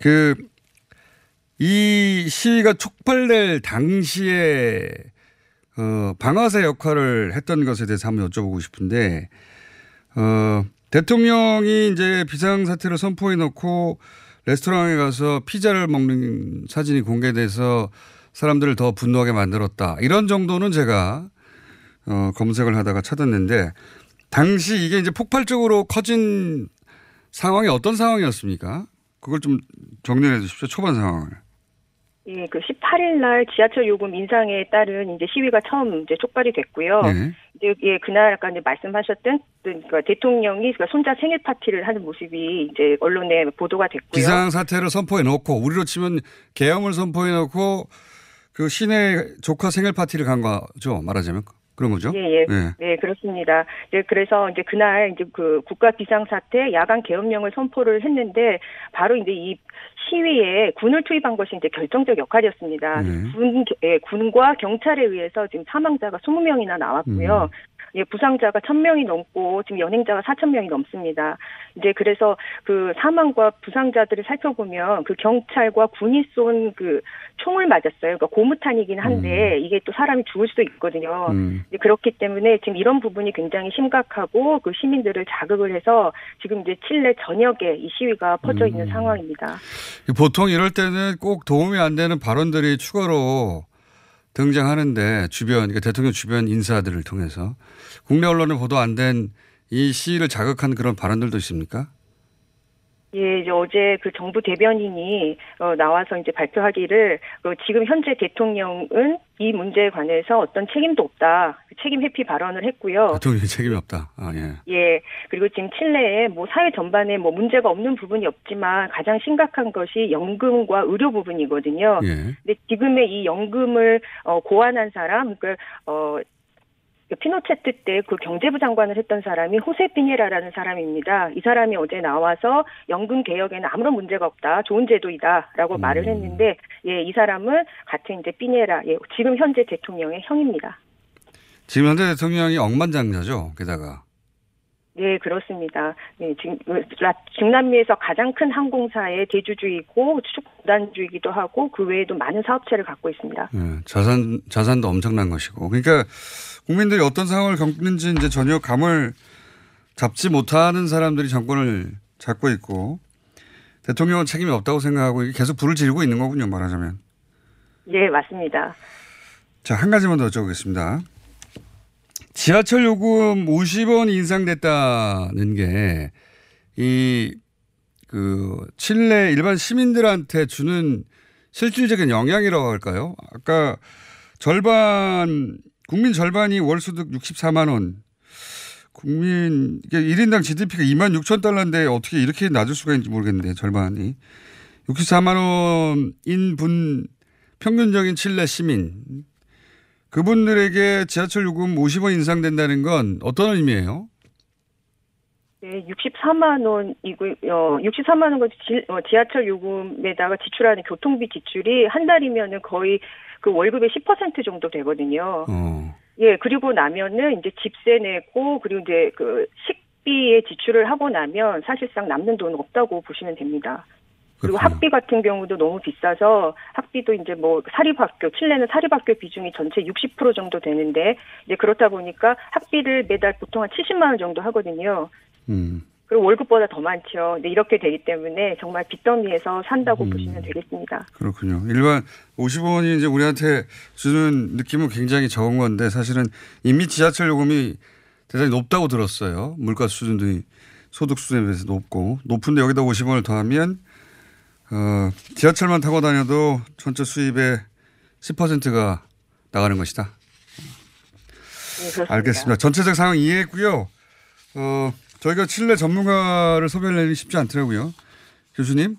그 이 시위가 촉발될 당시에 어, 방아쇠 역할을 했던 것에 대해서 한번 여쭤보고 싶은데 어, 대통령이 이제 비상 사태를 선포해 놓고 레스토랑에 가서 피자를 먹는 사진이 공개돼서 사람들을 더 분노하게 만들었다. 이런 정도는 제가 어, 검색을 하다가 찾았는데 당시 이게 이제 폭발적으로 커진 상황이 어떤 상황이었습니까? 그걸 좀 정리해 주십시오. 초반 상황을. 예, 그 18일 날 지하철 요금 인상에 따른 이제 시위가 처음 이제 촉발이 됐고요. 네. 이제 예, 그날 아까 이제 말씀하셨던 그러니까 대통령이 그러니까 손자 생일 파티를 하는 모습이 이제 언론에 보도가 됐고요. 비상 사태를 선포해 놓고 우리로 치면 계엄을 선포해 놓고 그 시내 조카 생일 파티를 간 거죠. 말하자면 그런 거죠. 예, 예. 네. 네, 그렇습니다. 이제 그래서 이제 그날 이제 그 국가 비상사태 야간 계엄령을 선포를 했는데 바로 이제 이 시위에 군을 투입한 것이 이제 결정적 역할이었습니다. 네. 군, 예, 군과 경찰에 의해서 지금 사망자가 20명이나 나왔고요. 예, 부상자가 1000명이 넘고 지금 연행자가 4000명이 넘습니다. 이제 그래서 그 사망과 부상자들을 살펴보면 그 경찰과 군이 쏜 그 총을 맞았어요. 그러니까 고무탄이긴 한데 이게 또 사람이 죽을 수도 있거든요. 음. 그렇기 때문에 지금 이런 부분이 굉장히 심각하고 그 시민들을 자극을 해서 지금 이제 칠레 전역에 이 시위가 퍼져 있는 상황입니다. 보통 이럴 때는 꼭 도움이 안 되는 발언들이 추가로 등장하는데 주변 그러니까 대통령 주변 인사들을 통해서 국내 언론에 보도 안 된 이 시위를 자극한 그런 발언들도 있습니까? 예, 이제 어제 그 정부 대변인이 어, 나와서 이제 발표하기를 어, 지금 현재 대통령은 이 문제에 관해서 어떤 책임도 없다 책임 회피 발언을 했고요. 대통령이 책임이 없다. 아 예. 예, 그리고 지금 칠레에 뭐 사회 전반에 뭐 문제가 없는 부분이 없지만 가장 심각한 것이 연금과 의료 부분이거든요. 예. 근데 지금의 이 연금을 어, 고안한 사람, 그 어. 피노체트 때 그 경제부 장관을 했던 사람이 호세 피니라라는 사람입니다. 이 사람이 어제 나와서 연금 개혁에는 아무런 문제가 없다, 좋은 제도이다라고 말을 했는데, 예, 이 사람은 같은 이제 피니라, 예, 지금 현재 대통령의 형입니다. 지금 현재 대통령이 억만장자죠. 게다가 네, 그렇습니다. 네, 지금 그 라- 중남미에서 가장 큰 항공사의 대주주이고 축구단주이기도 하고 그 외에도 많은 사업체를 갖고 있습니다. 예, 자산 자산도 엄청난 것이고 그러니까 국민들이 어떤 상황을 겪는지 이제 전혀 감을 잡지 못하는 사람들이 정권을 잡고 있고 대통령은 책임이 없다고 생각하고 계속 불을 지르고 있는 거군요. 말하자면 네, 맞습니다. 자 한 가지만 더 여쭤보겠습니다. 지하철 요금 50원 인상됐다는 게 이 그 칠레 일반 시민들한테 주는 실질적인 영향이라고 할까요? 아까 절반 국민 절반이 월 소득 64만 원. 국민 이게 1인당 GDP가 2만 6천 달러인데 어떻게 이렇게 낮을 수가 있는지 모르겠는데 절반이 64만 원인 분 평균적인 칠레 시민 그분들에게 지하철 요금 50원 인상된다는 건 어떤 의미예요? 네, 64만 원이고, 어, 64만 원 지하철 요금에다가 지출하는 교통비 지출이 한 달이면은 거의 그 월급의 10% 정도 되거든요. 어. 예, 그리고 나면은 이제 집세 내고, 그리고 이제 그 식비에 지출을 하고 나면 사실상 남는 돈 없다고 보시면 됩니다. 그리고 학비 같은 경우도 너무 비싸서 학비도 이제 뭐 사립학교 칠레는 사립학교 비중이 전체 60% 정도 되는데 이제 그렇다 보니까 학비를 매달 보통 한 70만 원 정도 하거든요. 음. 그리고 월급보다 더 많죠. 근데 이렇게 되기 때문에 정말 빚더미에서 산다고 보시면 되겠습니다. 그렇군요. 일반 50원이 이제 우리한테 주는 느낌은 굉장히 적은 건데 사실은 이미 지하철 요금이 대단히 높다고 들었어요. 물가 수준도 소득 수준에 비해서 높고 높은데 여기다 50원을 더하면 어, 지하철만 타고 다녀도 전체 수입의 10%가 나가는 것이다. 네. 알겠습니다. 전체적 상황 이해했고요. 어, 저희가 칠레 전문가를 섭외하기 쉽지 않더라고요. 교수님,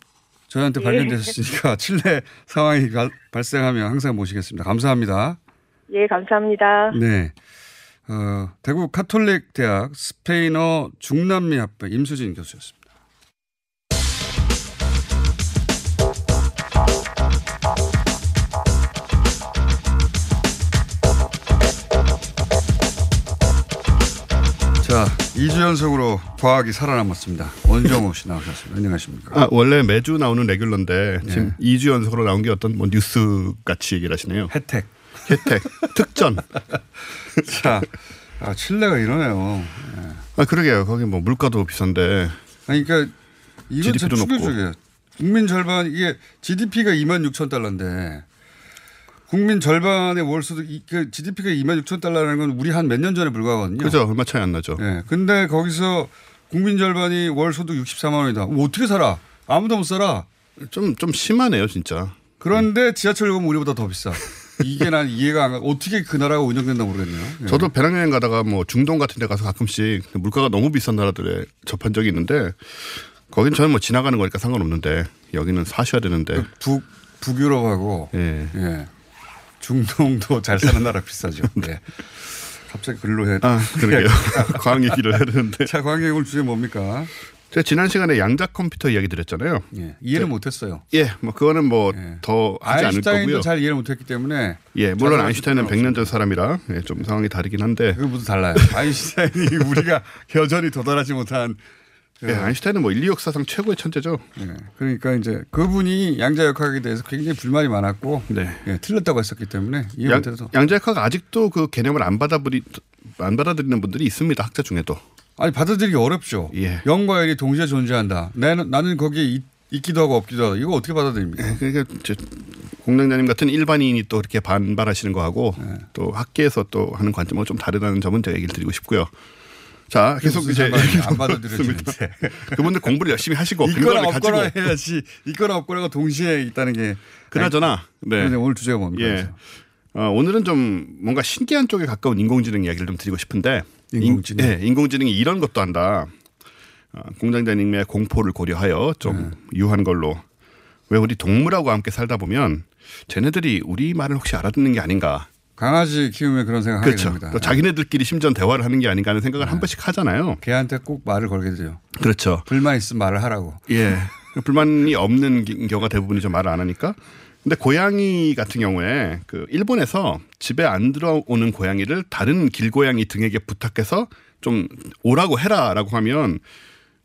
저희한테 예. 발견되셨으니까 칠레 상황이 가- 발생하면 항상 모시겠습니다. 감사합니다. 예, 감사합니다. 네. 어, 대구 카톨릭 대학 스페인어 중남미 학부 임수진 교수였습니다. 2주 연속으로 과학이 살아남았습니다. 원정호 씨 나오셨습니다. 안녕하십니까? 아, 원래 매주 나오는 레귤러인데 지금 네. 2주 연속으로 나온 게 어떤 뭐 뉴스 같이 얘기를 하시네요. 혜택. 혜택. 특전. 자, 아, 칠레가 이러네요. 아, 그러게요. 거기 뭐 물가도 비싼데. 아니, 그러니까 이건 참 GDP 도 높고. 충격적이에요. 국민 절반 이게 GDP가 2만 6천 달러인데 국민 절반의 월 소득 이- 그 GDP가 2만 6천 달러라는 건 우리 한 몇 년 전에 불과하거든요. 그죠? 얼마 차이 안 나죠. 네. 근데 거기서 국민 절반이 월 소득 64만 원이다. 뭐 어떻게 살아? 아무도 못 살아. 좀, 좀 심하네요, 진짜. 그런데 지하철 요금 우리보다 더 비싸. 이게 난 이해가 안 가. 어떻게 그 나라가 운영된다 모르겠네요. 예. 저도 배낭여행 가다가 뭐 중동 같은 데 가서 가끔씩 물가가 너무 비싼 나라들에 접한 적이 있는데 거긴 저는 뭐 지나가는 거니까 상관없는데 여기는 사셔야 되는데. 북, 북유럽하고 예. 예. 중동도 잘 사는 나라 비싸죠. 네. 갑자기 글로 해. 아, 그러게요. 과학 얘기를 해야 되는데. 자, 과학 얘기 오늘 주제 뭡니까? 제가 지난 시간에 양자 컴퓨터 이야기 드렸잖아요. 예. 이해를 저- 못했어요. 예, 뭐 그거는 뭐더 하지 않을 아인슈타인도 거고요. 잘 이해를 못했기 때문에 예, 물론 아인슈타인은 필요는 100년 전 사람이라 예, 좀 상황이 다르긴 한데. 그게 무슨 달라요. 아인슈타인이 우리가 여전히 도달하지 못한 예, 아인슈타인은 뭐 인류 역사상 최고의 천재죠. 예, 그러니까 이제 그분이 양자 역학에 대해서 굉장히 불만이 많았고 네. 예, 틀렸다고 했었기 때문에 이해 양, 못해서 양자 역학 아직도 그 개념을 안 받아들이 안 받아들이는 분들이 있습니다. 학자 중에도. 아니 받아들이기 어렵죠. 예. 영과 일이 동시에 존재한다. 나는 나는 거기에 있, 있기도 하고 없기도 하고 이거 어떻게 받아들입니까? 그러니까 저 공장장님 같은 일반인이 또 이렇게 반발하시는 거하고 네. 또 학계에서 또 하는 관점은 좀 다르다는 점은 제가 얘기를 드리고 싶고요. 자, 계속 이제? 안 얘기 받아들여지는데. 그분들 공부를 열심히 하시고 근거를 가지고 없거나 해야지 있거나 없거나가 동시에 있다는 게 그나저나 네. 오늘 주제가 뭡니까? 예. 어, 오늘은 좀 뭔가 신기한 쪽에 가까운 인공지능 이야기를 좀 드리고 싶은데 인공지능. 인, 예, 인공지능이 이런 것도 한다. 어, 공장장님의 공포를 고려하여 좀 네. 유한 걸로 왜 우리 동물하고 함께 살다 보면 쟤네들이 우리 말을 혹시 알아듣는 게 아닌가. 강아지 키우면 그런 생각 하게 그렇죠. 됩니다. 네. 또 자기네들끼리 심지어 대화를 하는 게 아닌가 하는 생각을 한 번씩 하잖아요. 걔한테 꼭 말을 걸게 되죠. 그렇죠. 불만 있으면 말을 하라고. 예. 불만이 없는 기- 경우가 대부분이죠. 말을 안 하니까. 근데 고양이 같은 경우에 그 일본에서 집에 안 들어오는 고양이를 다른 길고양이 등에게 부탁해서 좀 오라고 해라라고 하면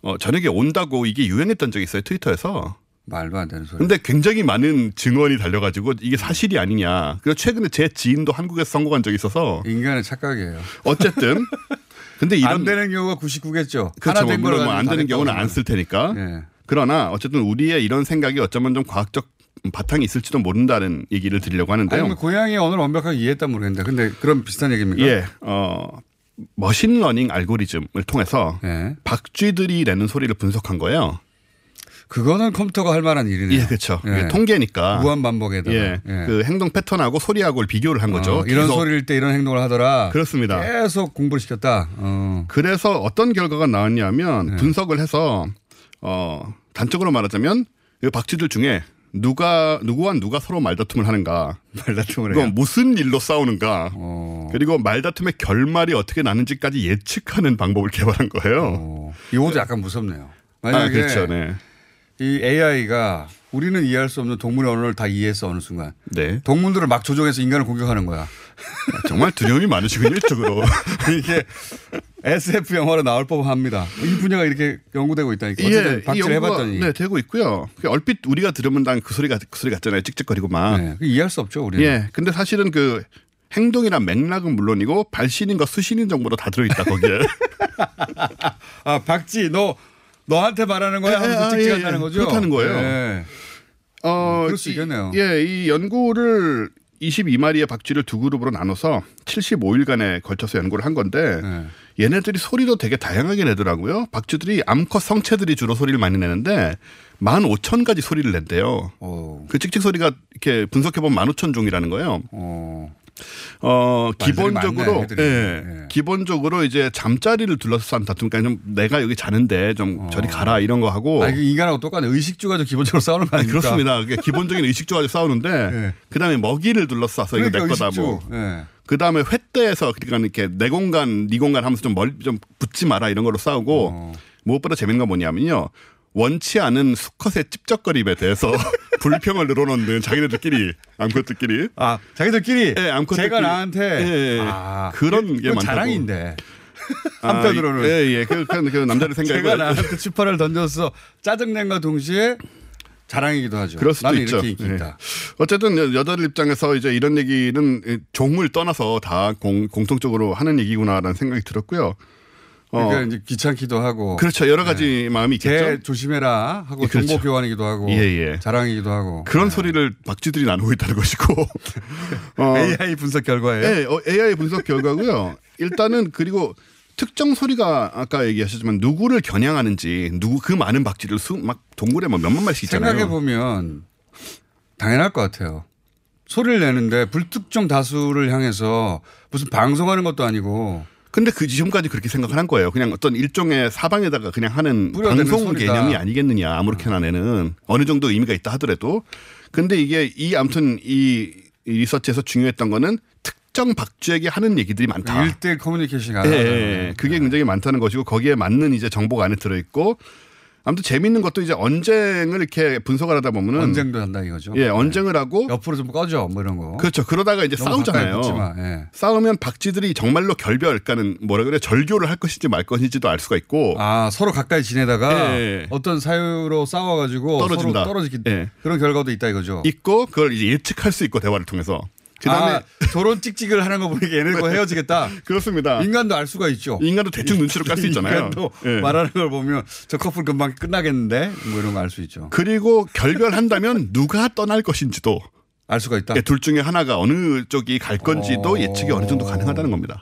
어, 저녁에 온다고 이게 유행했던 적이 있어요. 트위터에서. 말도 안 되는 소리. 근데 굉장히 많은 증언이 달려가지고 이게 사실이 아니냐. 그래서 최근에 제 지인도 한국에서 선고한 적이 있어서 인간의 착각이에요. 어쨌든 근데 이런 안 되는 경우가 99겠죠. 그렇죠. 하나 된 물론 걸뭐안 되는 경우는 안 쓸 테니까. 예. 그러나 어쨌든 우리의 이런 생각이 어쩌면 좀 과학적 바탕이 있을지도 모른다는 얘기를 드리려고 하는데요. 아니, 뭐 고양이 언어를 완벽하게 이해했다 모르겠는데. 근데 그런 비슷한 얘기입니까? 예, 어, machine learning 알고리즘을 통해서 예. 박쥐들이 내는 소리를 분석한 거예요. 그거는 컴퓨터가 할 만한 일이네요. 예, 그렇죠. 예. 통계니까. 무한 반복에다가. 예, 예. 그 행동 패턴하고 소리하고를 비교를 한 거죠. 어, 이런. 소리일 때 이런 행동을 하더라. 그렇습니다. 계속 공부를 시켰다. 어. 그래서 어떤 결과가 나왔냐면 네. 분석을 해서 어, 단적으로 말하자면 이 박쥐들 중에 누가 누구와 누가 서로 말다툼을 하는가, 말다툼을 해요. 무슨 일로 싸우는가, 어. 그리고 말다툼의 결말이 어떻게 나는지까지 예측하는 방법을 개발한 거예요. 어. 이것도 약간 무섭네요. 만약에 아, 그렇죠, 네. 이 AI가 우리는 이해할 수 없는 동물의 언어를 다 이해했어 어느 순간. 네. 동물들을 막 조종해서 인간을 공격하는 거야. 아, 정말 두려움이 많으시군요, 이쪽으로. 이게 SF 영화로 나올 법합니다. 이 분야가 이렇게 연구되고 있다니까. 어쨌든 박제를 연구가, 해봤더니 네, 되고 있고요. 그 얼핏 우리가 들으면 난 그 소리가 그 소리 같잖아요. 찍찍거리고만. 네, 이해할 수 없죠, 우리는. 예. 근데 사실은 그 행동이나 맥락은 물론이고 발신인과 수신인 정보도 다 들어있다 거기에. 아 박지 너 너한테 말하는 거야 하면서 아, 찍찍한다는 예, 거죠. 그렇다는 거예요. 네. 어, 그럴 수 이- 있겠네요. 예, 이 연구를 22마리의 박쥐를 두 그룹으로 나눠서 75일간에 걸쳐서 연구를 한 건데 네. 얘네들이 소리도 되게 다양하게 내더라고요. 박쥐들이 암컷 성체들이 주로 소리를 많이 내는데 15,000가지 소리를 낸대요. 그 찍찍 소리가 이렇게 분석해 보면 15,000종이라는 거예요. 어, 기본적으로 애들이. 예, 기본적으로 이제 잠자리를 둘러싼 다툼 그러니까 좀 내가 여기 자는데 좀 저리 가라 이런 거 하고 아, 이게 인간하고 똑같네. 의식주가 좀 기본적으로 싸우는 거 아니, 아닙니까? 그렇습니다. 기본적인 의식주 가지고 싸우는데 그다음에 먹이를 둘러싸서 이거 내 그러니까 거다 뭐. 의식주. 예. 그다음에 횟대에서 그러니까 이렇게 내 공간, 네 공간 하면서 좀 멀리 좀 붙지 마라 이런 걸로 싸우고 어. 무엇보다 재밌는 건 뭐냐면요. 원치 않은 수컷의 찝쩍거림에 대해서 불평을 늘어놓는 자기네들끼리 암컷들끼리 아 자기들끼리 예, 암컷들끼리 제가 나한테 예, 예. 아, 그런 게 많다고 자랑인데 아, 한편으로는 예, 예. 그, 그, 그 남자를 생각해 제가 나한테 추파를 던져서 짜증낸과 동시에 자랑이기도 하죠. 그럴 수도 있죠. 이렇게 인기 예. 있다. 어쨌든 여- 여자들 입장에서 이제 이런 얘기는 종을 떠나서 다 공, 공통적으로 하는 얘기구나라는 생각이 들었고요. 어, 그러니까 이제 귀찮기도 하고. 그렇죠. 여러 가지 마음이 있겠죠. 개 조심해라 하고 예, 그렇죠. 정보 교환이기도 하고 예, 예. 자랑이기도 하고 그런 소리를 박쥐들이 나누고 있다는 것이고. 어, AI 분석 결과예요. 예, 어, AI 분석 결과고요. 일단은 그리고 특정 소리가 아까 얘기하셨지만 누구를 겨냥하는지 누구 그 많은 박쥐를 수, 막 동굴에 뭐 몇만 마리씩 있잖아요. 생각해 보면 당연할 것 같아요. 소리를 내는데 불특정 다수를 향해서 무슨 방송하는 것도 아니고 근데 그 지점까지 그렇게 생각을 한 거예요. 그냥 어떤 일종의 사방에다가 그냥 하는 방송. 개념이 아니겠느냐. 아무렇게나 내는 어느 정도 의미가 있다 하더라도. 근데 이게 이 아무튼 이, 이 리서치에서 중요했던 거는 특정 박쥐에게 하는 얘기들이 많다. 일대 커뮤니케이션이 예. 예. 그게 굉장히 많다는 것이고 거기에 맞는 이제 정보가 안에 들어 있고 아무튼 재밌는 것도 이제 언쟁을 이렇게 분석을 하다 보면은 언쟁도 한다 이거죠. 예, 언쟁을 하고 옆으로 좀 꺼져 뭐 이런 거. 그렇죠. 그러다가 이제 싸우잖아요. 예. 싸우면 박쥐들이 정말로 결별, 그러니까는 뭐라 그래 절교를 할 것인지 말 것인지도 알 수가 있고. 아 서로 가까이 지내다가 예. 어떤 사유로 싸워가지고 떨어진다. 떨어지기 예. 그런 결과도 있다 이거죠. 있고 그걸 이제 예측할 수 있고 대화를 통해서. 그다음에 아, 저런 찍찍을 하는 거 보니까 얘네가 헤어지겠다. 그렇습니다. 인간도 알 수가 있죠. 인간도 대충 눈치로 깔 수 있잖아요. 인간도 예. 말하는 걸 보면 저 커플 금방 끝나겠는데 뭐 이런 거 알 수 있죠. 그리고 결별한다면 누가 떠날 것인지도 알 수가 있다. 예, 둘 중에 하나가 어느 쪽이 갈 건지도 어. 예측이 어느 정도 가능하다는 겁니다.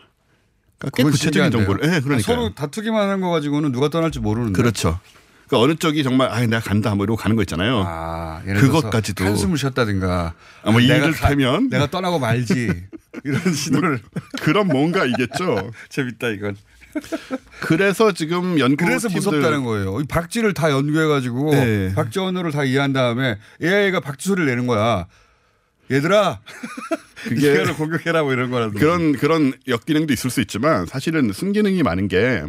그러니까 꽤 구체적인 신기한데요. 정보를. 예, 그러니까 서로 다투기만 하는 거 가지고는 누가 떠날지 모르는데. 그렇죠. 그러니까 어느 쪽이 정말 아 내가 간다 뭐 이러고 가는 거 있잖아요. 아, 그것까지도 한숨을 쉬었다든가. 아, 뭐 내가 이를 가- 타면 내가 떠나고 말지 이런 신호를 그런 뭔가 이겠죠. 재밌다 이건. 그래서 지금 연구 그래서 무섭다는 거예요. 이 박쥐를 다 연구해가지고 네. 박쥐 언어를 다 이해한 다음에 AI가 박쥐 소리를 내는 거야. 얘들아, 그게 공격해라 뭐 이런 거라든지. 그런 그런 역기능도 있을 수 있지만 사실은 순기능이 많은 게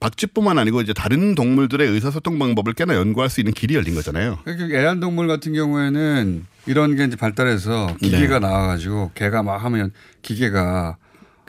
박쥐뿐만 아니고 이제 다른 동물들의 의사소통 방법을 꽤나 연구할 수 있는 길이 열린 거잖아요. 그러니까 애완동물 같은 경우에는 이런 게 이제 발달해서 기계가 나와가지고 개가 막 하면 기계가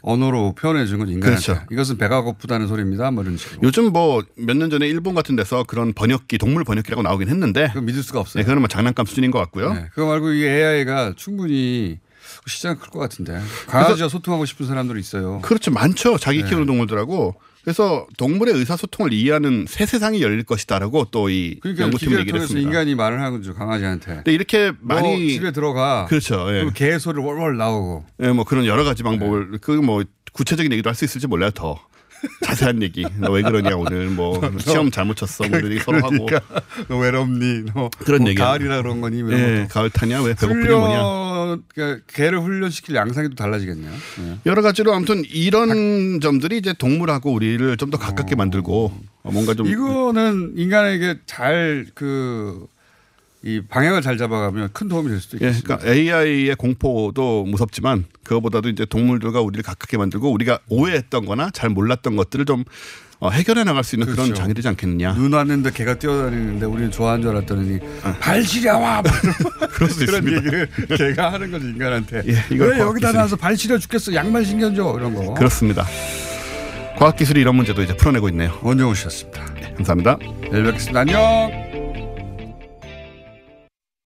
언어로 표현해 주는 건 인간한테. 그렇죠. 이것은 배가 고프다는 소리입니다. 뭐 이런 식으로. 요즘 뭐 몇 년 전에 일본 같은 데서 그런 번역기 동물 번역기라고 나오긴 했는데 그건 믿을 수가 없어요. 네, 그거는 뭐 장난감 수준인 것 같고요. 네, 그거 말고 이 AI가 충분히 시장 클 것 같은데. 강아지와 소통하고 싶은 사람들이 있어요. 그렇죠. 많죠. 자기 네. 키우는 동물들하고. 그래서 동물의 의사소통을 이해하는 새 세상이 열릴 것이다라고 또이 그러니까 기계를 얘기를 했습니다. 인간이 말을 하는 거죠 강아지한테. 근데 이렇게 너 많이 집에 들어가. 그렇죠. 예. 개 소리 월월 나오고. 예, 뭐 그런 여러 가지 네. 방법을 그뭐 구체적인 얘기도 할 수 있을지 몰라요. 더 자세한 얘기. 너 왜 그러냐 오늘 뭐 시험 잘못 쳤어. 뭐 이런 얘기 서로 하고 그러니까 너 외롭니? 너 그런 뭐 얘기. 가을이라 그런 거니? 뭐 예. 가을 타냐? 왜 배고프니 뭐냐? 훈련, 그러니까 개를 훈련시킬 양상이 또 달라지겠네요. 예. 여러 가지로 아무튼 이런 점들이 이제 동물하고 우리를 좀 더 가깝게 만들고 어, 뭔가 좀 이거는 인간에게 잘 그 이 방향을 잘 잡아가면 큰 도움이 될 수도 예, 있겠습니다. 그러니까 AI의 공포도 무섭지만 그거보다도 이제 동물들과 우리를 가깝게 만들고 우리가 오해했던 거나 잘 몰랐던 것들을 좀 어, 해결해 나갈 수 있는 그런 그렇죠. 장이 되지 않겠느냐. 눈 왔는데 개가 뛰어다니는데 우리는 좋아하는 줄 알았더니 발 시려 와 그럴 수 그런 있습니다. 얘기를 개가 하는 거지 인간한테 예, 왜 여기다 놔서 발 시려 죽겠어 양말 신겨줘 이런 거 그렇습니다. 과학기술이 이런 문제도 이제 풀어내고 있네요. 원정우 씨였습니다 네, 감사합니다. 내일 뵙겠습니다 안녕